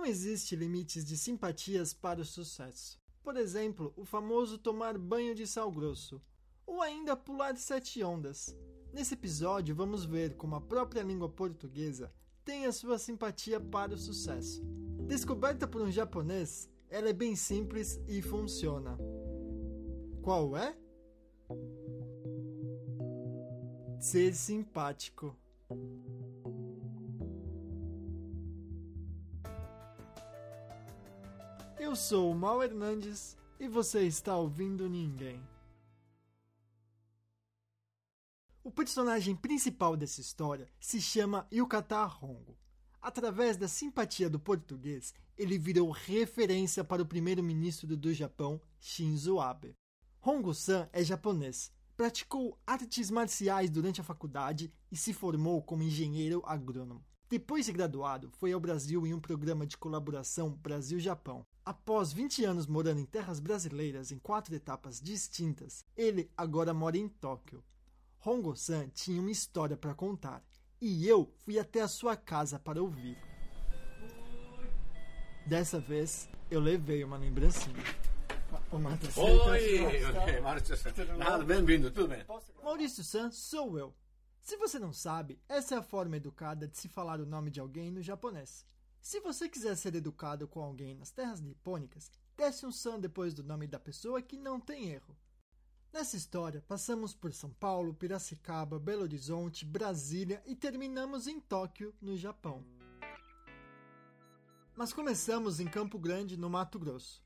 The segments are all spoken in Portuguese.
Não existe limites de simpatias para o sucesso. Por exemplo, o famoso tomar banho de sal grosso, ou ainda pular sete ondas. Nesse episódio, vamos ver como a própria língua portuguesa tem a sua simpatia para o sucesso. Descoberta por um japonês, ela é bem simples e funciona. Qual é? Ser simpático. Eu sou o Mal Hernandes e você está ouvindo Ninguém. O personagem principal dessa história se chama Yukata Hongo. Através da simpatia do português, ele virou referência para o primeiro-ministro do Japão, Shinzo Abe. Hongo-san é japonês, praticou artes marciais durante a faculdade e se formou como engenheiro agrônomo. Depois de graduado, foi ao Brasil em um programa de colaboração Brasil-Japão. Após 20 anos morando em terras brasileiras em quatro etapas distintas, ele agora mora em Tóquio. Hongo-san tinha uma história para contar e eu fui até a sua casa para ouvir. Dessa vez, eu levei uma lembrancinha. O Márcio Oi, ok, Márcio Nada, bem-vindo, tudo bem. Maurício San sou eu. Se você não sabe, essa é a forma educada de se falar o nome de alguém no japonês. Se você quiser ser educado com alguém nas terras nipônicas, desce um san depois do nome da pessoa que não tem erro. Nessa história, passamos por São Paulo, Piracicaba, Belo Horizonte, Brasília e terminamos em Tóquio, no Japão. Mas começamos em Campo Grande, no Mato Grosso.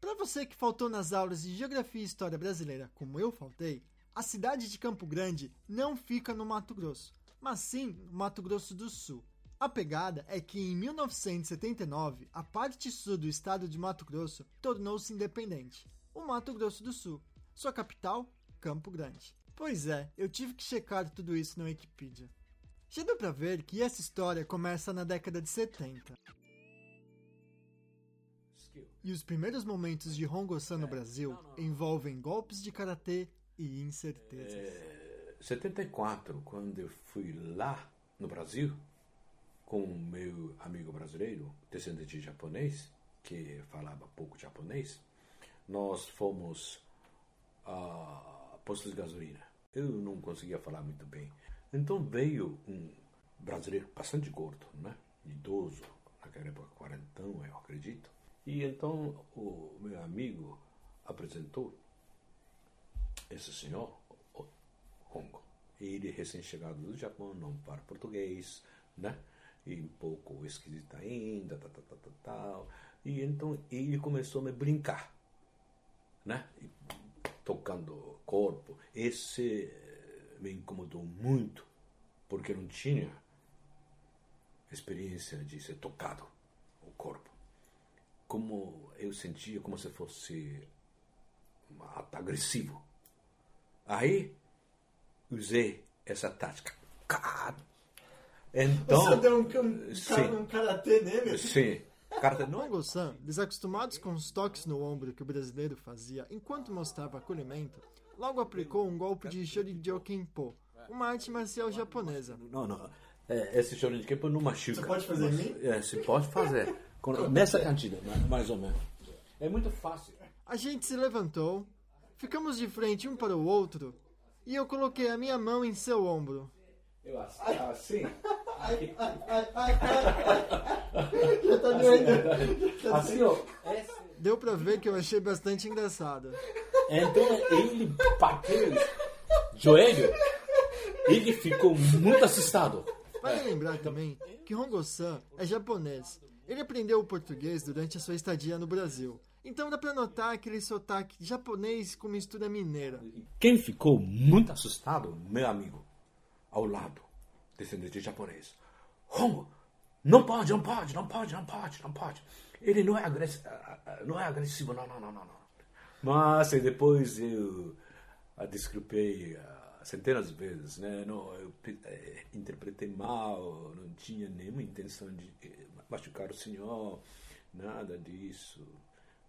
Para você que faltou nas aulas de Geografia e História Brasileira, como eu faltei, a cidade de Campo Grande não fica no Mato Grosso, mas sim no Mato Grosso do Sul. A pegada é que em 1979, a parte sul do estado de Mato Grosso tornou-se independente, o Mato Grosso do Sul. Sua capital, Campo Grande. Pois é, eu tive que checar tudo isso na Wikipedia. Já deu pra ver que essa história começa na década de 70. E os primeiros momentos de Hongo-san no Brasil envolvem golpes de karatê e incertezas. É, 74, quando eu fui lá no Brasil com meu amigo brasileiro, descendente de japonês, que falava pouco japonês, nós fomos a posto de gasolina. Eu não conseguia falar muito bem. Então veio um brasileiro bastante gordo, né? idoso, naquela época quarentão, eu acredito. E então o meu amigo apresentou esse senhor, Hongo. Ele recém-chegado do Japão, não para português, né? E um pouco esquisito ainda, tal, tal, tal, tal. E então ele começou a me brincar, né? E tocando o corpo. Esse eh, me incomodou muito, porque não tinha experiência de ser tocado o corpo. Como eu sentia como se fosse um ato agressivo. Aí usei essa tática. Então, Você deu um, um karatê nele? Sim. Hongo-san, desacostumados com os toques no ombro que o brasileiro fazia enquanto mostrava acolhimento, logo aplicou um golpe de Shorinjo Kenpo, uma arte marcial japonesa. Não, não. É, esse Shorinjo Kenpo não machuca. Você pode fazer em mim? É, você pode fazer. Nessa cantina, mais ou menos. É muito fácil. A gente se levantou, ficamos de frente um para o outro e eu coloquei a minha mão em seu ombro. Eu assim? Ai, ai, ai, ai, Já tá doendo. Assim, ó. Deu pra ver que eu achei bastante engraçado. Então ele bateu joelho. Ele ficou muito assustado. Vale lembrar também que Hongo-san é japonês. Ele aprendeu o português durante a sua estadia no Brasil. Então dá pra notar aquele sotaque japonês com mistura mineira. Quem ficou muito assustado, meu amigo, ao lado descendente japonês. Hongo, não pode, não pode, não pode, não pode, não pode. Ele não é agressivo, não é agressivo, não, não, não, não. Mas depois eu a desculpei centenas de vezes, né? Não, eu é, interpretei mal, não tinha nenhuma intenção de eh, machucar o senhor, nada disso.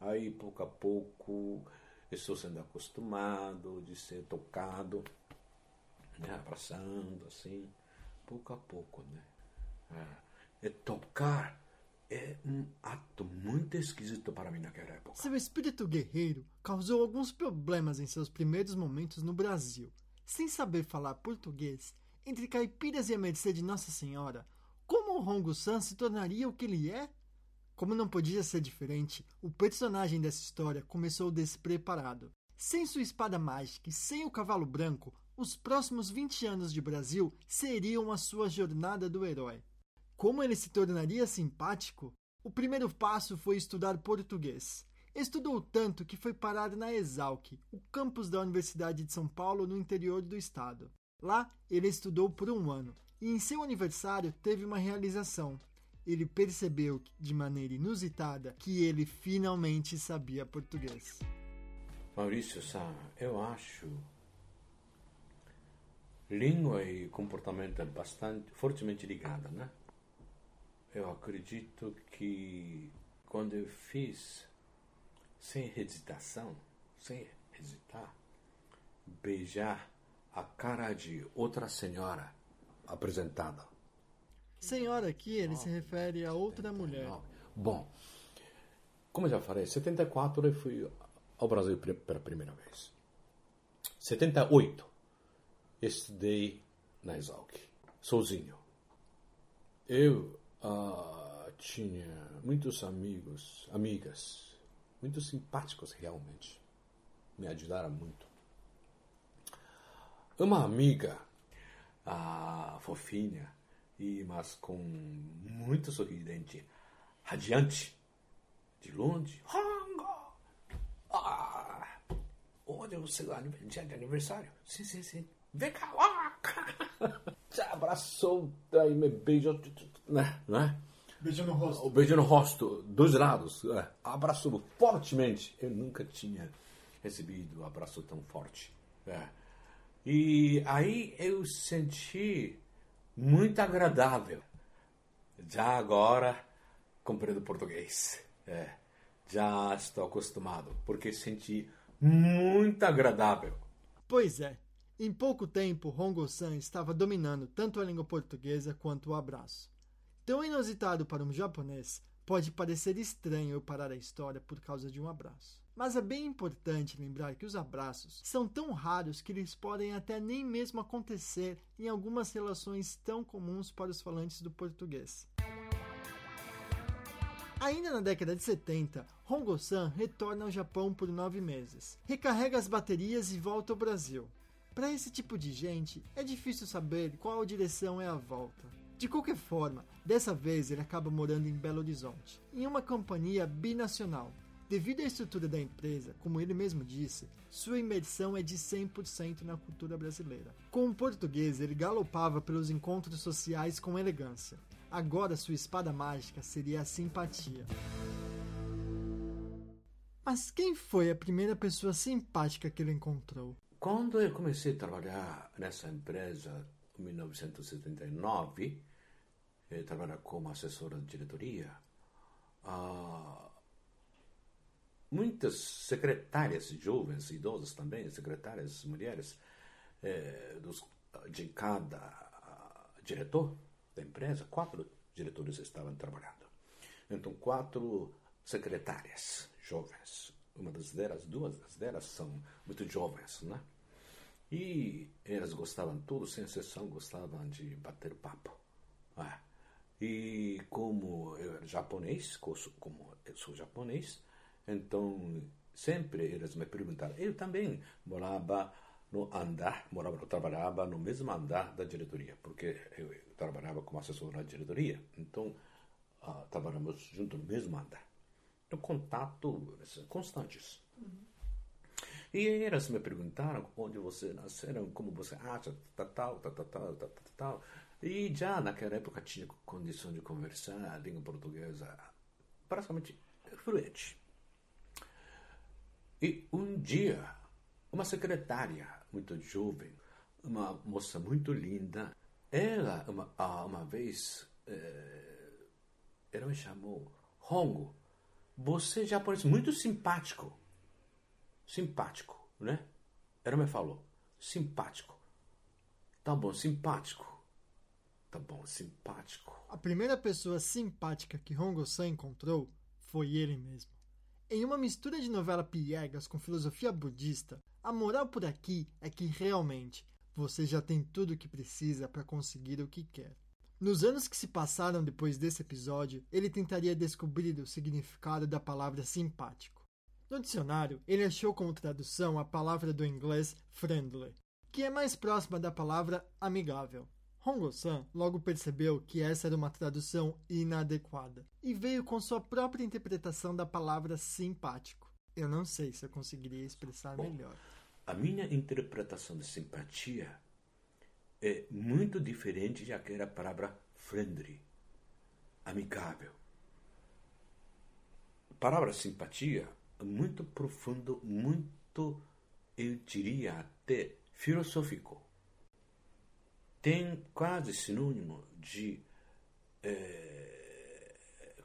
Aí, pouco a pouco, estou sendo acostumado de ser tocado, né? abraçando, assim pouco a pouco, né? É, é tocar é um ato muito esquisito para mim naquela época. Seu espírito guerreiro causou alguns problemas em seus primeiros momentos no Brasil. Sem saber falar português, entre caipiras e a mercê de Nossa Senhora, como o Rongo San se tornaria o que ele é? Como não podia ser diferente, o personagem dessa história começou despreparado. Sem sua espada mágica e sem o cavalo branco, os próximos 20 anos de Brasil seriam a sua jornada do herói. Como ele se tornaria simpático? O primeiro passo foi estudar português. Estudou tanto que foi parar na Exalc, o campus da Universidade de São Paulo no interior do estado. Lá, ele estudou por um ano e em seu aniversário teve uma realização. Ele percebeu de maneira inusitada que ele finalmente sabia português. Maurício Sá, eu acho língua e comportamento bastante fortemente ligada, né? Eu acredito que quando eu fiz sem hesitação, sem hesitar, beijar a cara de outra senhora apresentada. Senhora aqui, ele se refere a outra mulher. Bom, como eu já falei, em 74 eu fui ao Brasil pela primeira vez. 78, estudei na Exalc, sozinho. Eu uh, tinha muitos amigos, amigas, muito simpáticos realmente. Me ajudaram muito. Uma amiga, a fofinha, e mas com muito sorridente, radiante, de longe. Ah, onde seu dia de aniversário? Sim, sim, sim. Vem cá. Ah, te abraçou, daí me beijou, né? né? Beijo no rosto. O beijo no rosto, dois lados. É, abraçou fortemente. Eu nunca tinha recebido um abraço tão forte. É. E aí eu senti muito agradável. Já agora compreendo português. É já estou acostumado, porque senti muito agradável. Pois é, em pouco tempo Hongo-san estava dominando tanto a língua portuguesa quanto o abraço. Tão inusitado para um japonês, pode parecer estranho eu parar a história por causa de um abraço. Mas é bem importante lembrar que os abraços são tão raros que eles podem até nem mesmo acontecer em algumas relações tão comuns para os falantes do português. Ainda na década de 70, Hongo-san retorna ao Japão por nove meses, recarrega as baterias e volta ao Brasil. Para esse tipo de gente, é difícil saber qual direção é a volta. De qualquer forma, dessa vez ele acaba morando em Belo Horizonte, em uma companhia binacional. Devido à estrutura da empresa, como ele mesmo disse, sua imersão é de 100% na cultura brasileira. Com o português, ele galopava pelos encontros sociais com elegância. Agora sua espada mágica seria a simpatia. Mas quem foi a primeira pessoa simpática que ele encontrou? Quando eu comecei a trabalhar nessa empresa em 1979, eu trabalhava como assessora de diretoria, uh, muitas secretárias jovens, idosas também, secretárias mulheres, eh, de cada diretor, da empresa, quatro diretores estavam trabalhando. Então, quatro secretárias jovens. Uma das delas, duas das delas são muito jovens, né? E elas gostavam, todos sem exceção, gostavam de bater papo. É. E como eu era japonês, como eu sou japonês, então sempre elas me perguntaram. Eu também morava no andar, morava, trabalhava no mesmo andar da diretoria, porque eu, eu trabalhava como assessor na diretoria, então uh, trabalhamos junto no mesmo andar. Então, contato constantes. Uhum. E elas me perguntaram onde você nasceram, como você acha, tal, tal, tal, tal, tal, tal. E já naquela época tinha condição de conversar a língua portuguesa praticamente fluente. E um dia, uma secretária muito jovem, uma moça muito linda. Ela, uma, uma vez, é, ela me chamou, Hongo, você já parece muito simpático. Simpático, né? Ela me falou, simpático. Tá bom, simpático. tá bom, simpático. A primeira pessoa simpática que Hongo-san encontrou foi ele mesmo. Em uma mistura de novela piegas com filosofia budista, a moral por aqui é que realmente você já tem tudo o que precisa para conseguir o que quer. Nos anos que se passaram depois desse episódio, ele tentaria descobrir o significado da palavra simpático. No dicionário, ele achou como tradução a palavra do inglês friendly, que é mais próxima da palavra amigável. Hongo-san logo percebeu que essa era uma tradução inadequada e veio com sua própria interpretação da palavra simpático. Eu não sei se eu conseguiria expressar Bom, melhor. A minha interpretação de simpatia é muito diferente daquela palavra friendly, amigável. A palavra simpatia é muito profundo, muito, eu diria até filosófico. Tem quase sinônimo de, é,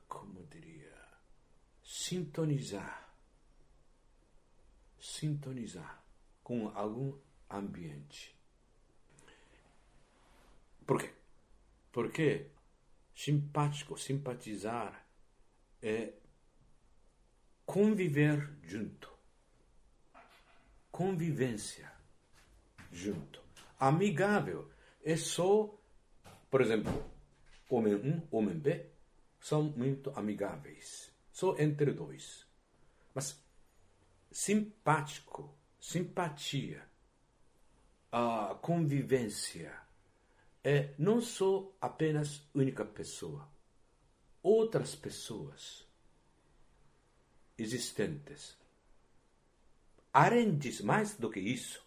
como diria, sintonizar. Sintonizar com algum ambiente. Por quê? Porque simpático, simpatizar é conviver junto. Convivência junto. Amigável é só, por exemplo, homem 1, homem B são muito amigáveis. Só entre dois. Mas simpático, simpatia, a convivência é não só apenas única pessoa, outras pessoas existentes. Disso, mais do que isso,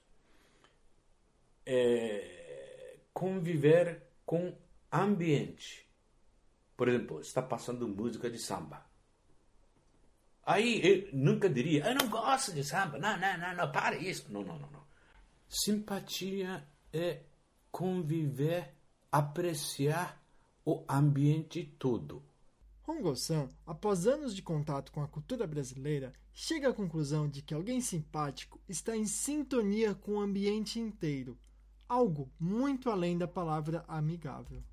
é conviver com ambiente. Por exemplo, está passando música de samba. Aí eu nunca diria, eu não gosto de samba. Não, não, não, não, para isso. Não, não, não, não. Simpatia é conviver, apreciar o ambiente todo. Hongo-san, após anos de contato com a cultura brasileira, chega à conclusão de que alguém simpático está em sintonia com o ambiente inteiro, algo muito além da palavra amigável.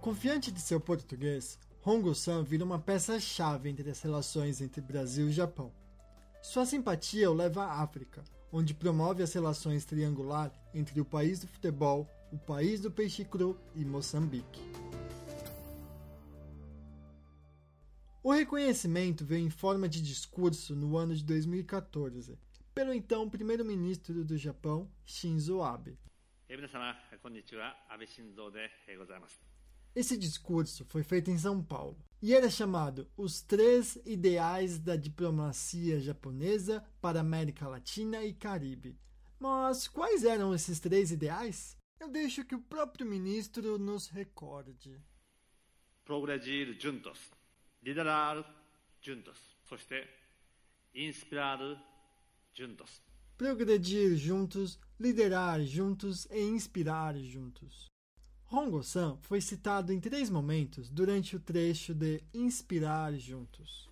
Confiante de seu português, Hongo-san vira uma peça-chave entre as relações entre Brasil e Japão. Sua simpatia o leva à África, onde promove as relações triangular entre o país do futebol, o país do peixe cru e Moçambique. O reconhecimento veio em forma de discurso no ano de 2014, pelo então primeiro-ministro do Japão, Shinzo Abe. Esse discurso foi feito em São Paulo e era chamado Os Três Ideais da Diplomacia Japonesa para América Latina e Caribe. Mas quais eram esses três ideais? Eu deixo que o próprio ministro nos recorde. Progredir juntos, liderar juntos, inspirar juntos. Progredir juntos, liderar juntos e inspirar juntos. Hongo-san foi citado em três momentos durante o trecho de Inspirar Juntos.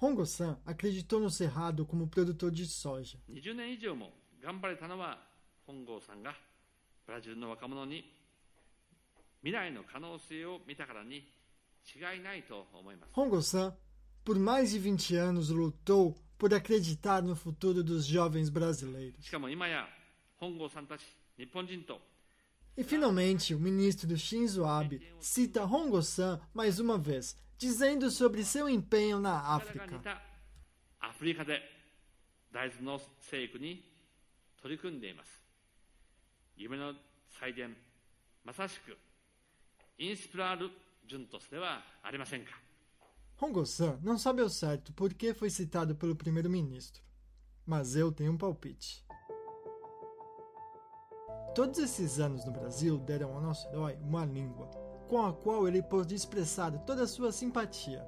Hongo-san acreditou no cerrado como produtor de soja. 20年以上も頑張れたのは本郷さんがブラジルの若者に未来の可能性を見たからに違いないと思います。Hongo-san, por mais de 20 anos, lutou por acreditar no futuro dos jovens brasileiros. E finalmente, o ministro Shinzo Abe cita Hongo-san mais uma vez, dizendo sobre seu empenho na África. Hongo-san não sabe ao certo por que foi citado pelo primeiro-ministro, mas eu tenho um palpite. Todos esses anos no Brasil deram ao nosso herói uma língua, com a qual ele pôde expressar toda a sua simpatia.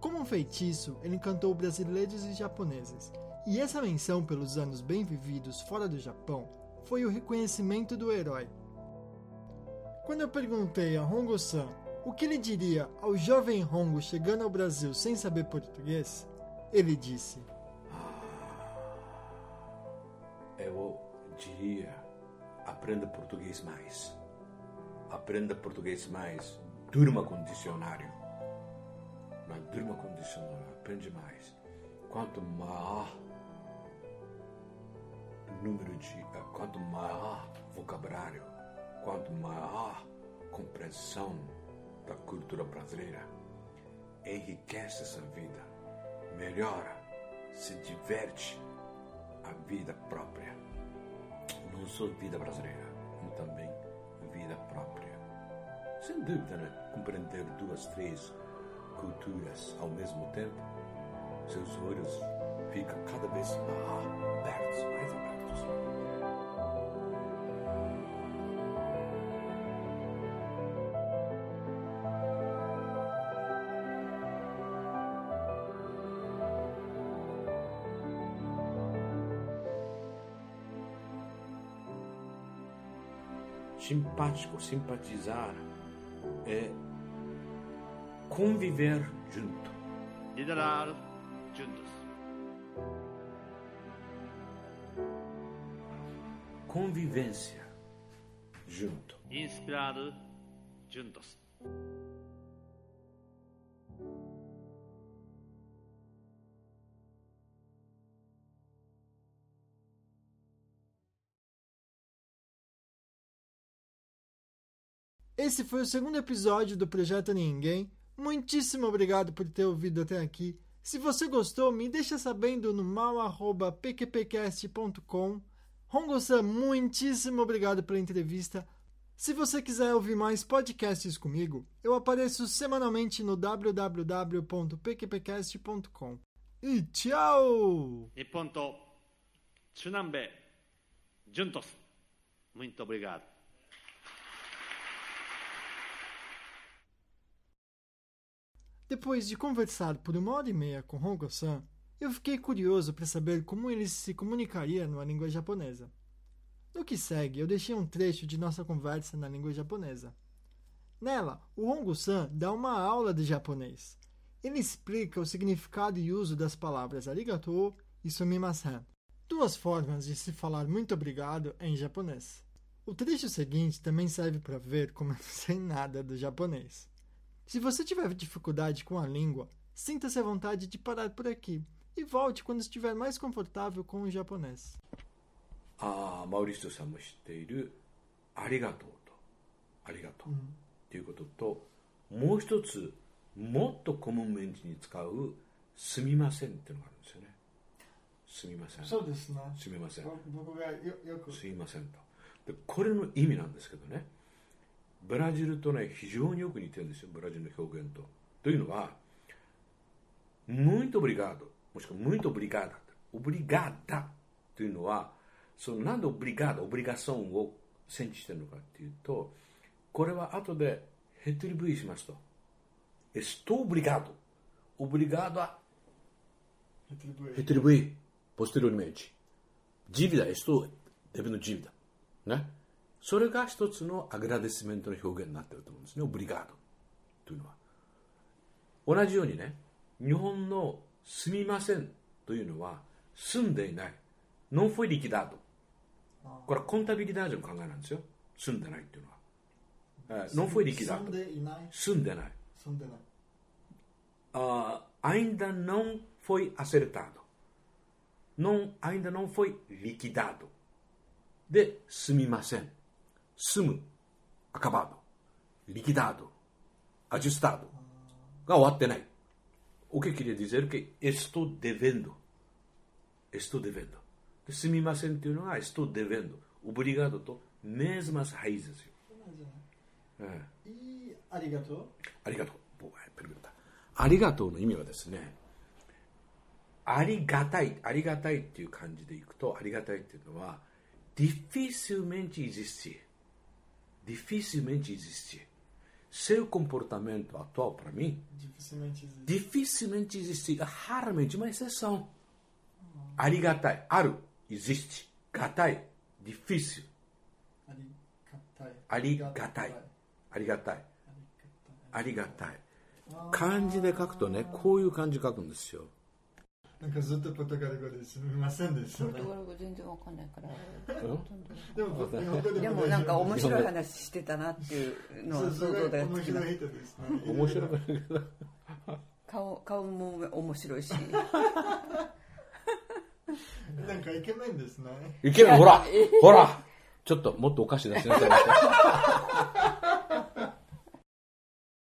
Como um feitiço, ele encantou brasileiros e japoneses, e essa menção pelos anos bem vividos fora do Japão foi o reconhecimento do herói. Quando eu perguntei a Hongo-san o que ele diria ao jovem Hongo chegando ao Brasil sem saber português, ele disse: Eu diria: aprenda português mais. Aprenda português mais. Durma com dicionário. Mas durma com dicionário. Aprende mais. Quanto maior número de. eh, Quanto maior vocabulário, quanto maior compreensão da cultura brasileira, enriquece essa vida, melhora, se diverte a vida própria. Não só vida brasileira, como também vida própria. Sem dúvida, né? compreender duas, três culturas ao mesmo tempo, seus olhos ficam cada vez mais abertos, mais abertos. simpático, simpatizar é conviver junto. Liderar juntos. Convivência junto. Inspirar juntos. Esse foi o segundo episódio do Projeto Ninguém. Muitíssimo obrigado por ter ouvido até aqui. Se você gostou, me deixa sabendo no mal@pqpcast.com. Rongo-san, muitíssimo obrigado pela entrevista. Se você quiser ouvir mais podcasts comigo, eu apareço semanalmente no www.pqpcast.com. E tchau! E ponto. Tsunambe Juntos. Muito obrigado. Depois de conversar por uma hora e meia com Hongo-san, eu fiquei curioso para saber como ele se comunicaria numa língua japonesa. No que segue, eu deixei um trecho de nossa conversa na língua japonesa. Nela, o Hongo-san dá uma aula de japonês. Ele explica o significado e uso das palavras arigato e sumimasen, duas formas de se falar muito obrigado em japonês. O trecho seguinte também serve para ver como eu não sei nada do japonês. Se você tiver dificuldade com a língua, sinta-se à vontade de parar por aqui e volte quando estiver mais confortável com o japonês. ああ、マウリストさんも知っている、ありがとうと、ありがとうっていうことと、もう一つ、もっとコモンメンチに使う、すみませんっていうのがあるんですよね。すみません。ですね。すみません。僕がよよくすいませんと。で、これの意味なんですけどね、 ブラジルとね非常によく似てるんですよブラジルの表現と。というのは「ムイトブリガード」もしくは「ムイトブリガーダ」「オブリガーダ」というのはそのなんでオブリガードオブリガソンを戦地してるのかっていうとこれは後でヘッドリブイしますと「エストオブリガード」「オブリガードは」ヘッドリブイポステリオリメージ。ジビダエストデブのジビダ。ね。それが一つのアグラデスメントの表現になっていると思うんですね。オブリガードというのは。同じようにね、日本のすみませんというのは住んでいない。ノンフォイリキダード。これはコンタビリダージョの考えなんですよ。住んでないっていうのは。えーノンフォイリキダード。いない。住んでない。住んでない。すむ、アカバード、リキダード、アジュスタードが終わってない。お聞きで言うと、エストデヴェンド。エストデヴェンド。すみませんというのは、エストデヴェンド。オブリガードとメーズマハイズですよ。ありがとう。ありがとう。ありがとう。ありがとうの意味はですね、ありがたい、ありがたいっていう感じでいくと、ありがたいっていうのは、difficilmente existir。Dificilmente existe. Seu comportamento atual, para mim, Dificilmente existe. dificilmente existe. É raramente uma exceção. Arigatai, aru, existe. Gatai, difícil. Arigatai. Arigatai. ありがたいありがたい漢字で書くとねこういう漢字書くんですよ なんかずっとポルトガル語ですみませんでした。ねポルトガル語全然わかんないから。でも日本語ででもなんか面白い話してたなっていうのは想像で面白い人ですね面白い顔顔も面白いしなんかイケメンですねいけるほらほらちょっともっとお菓子出しなさい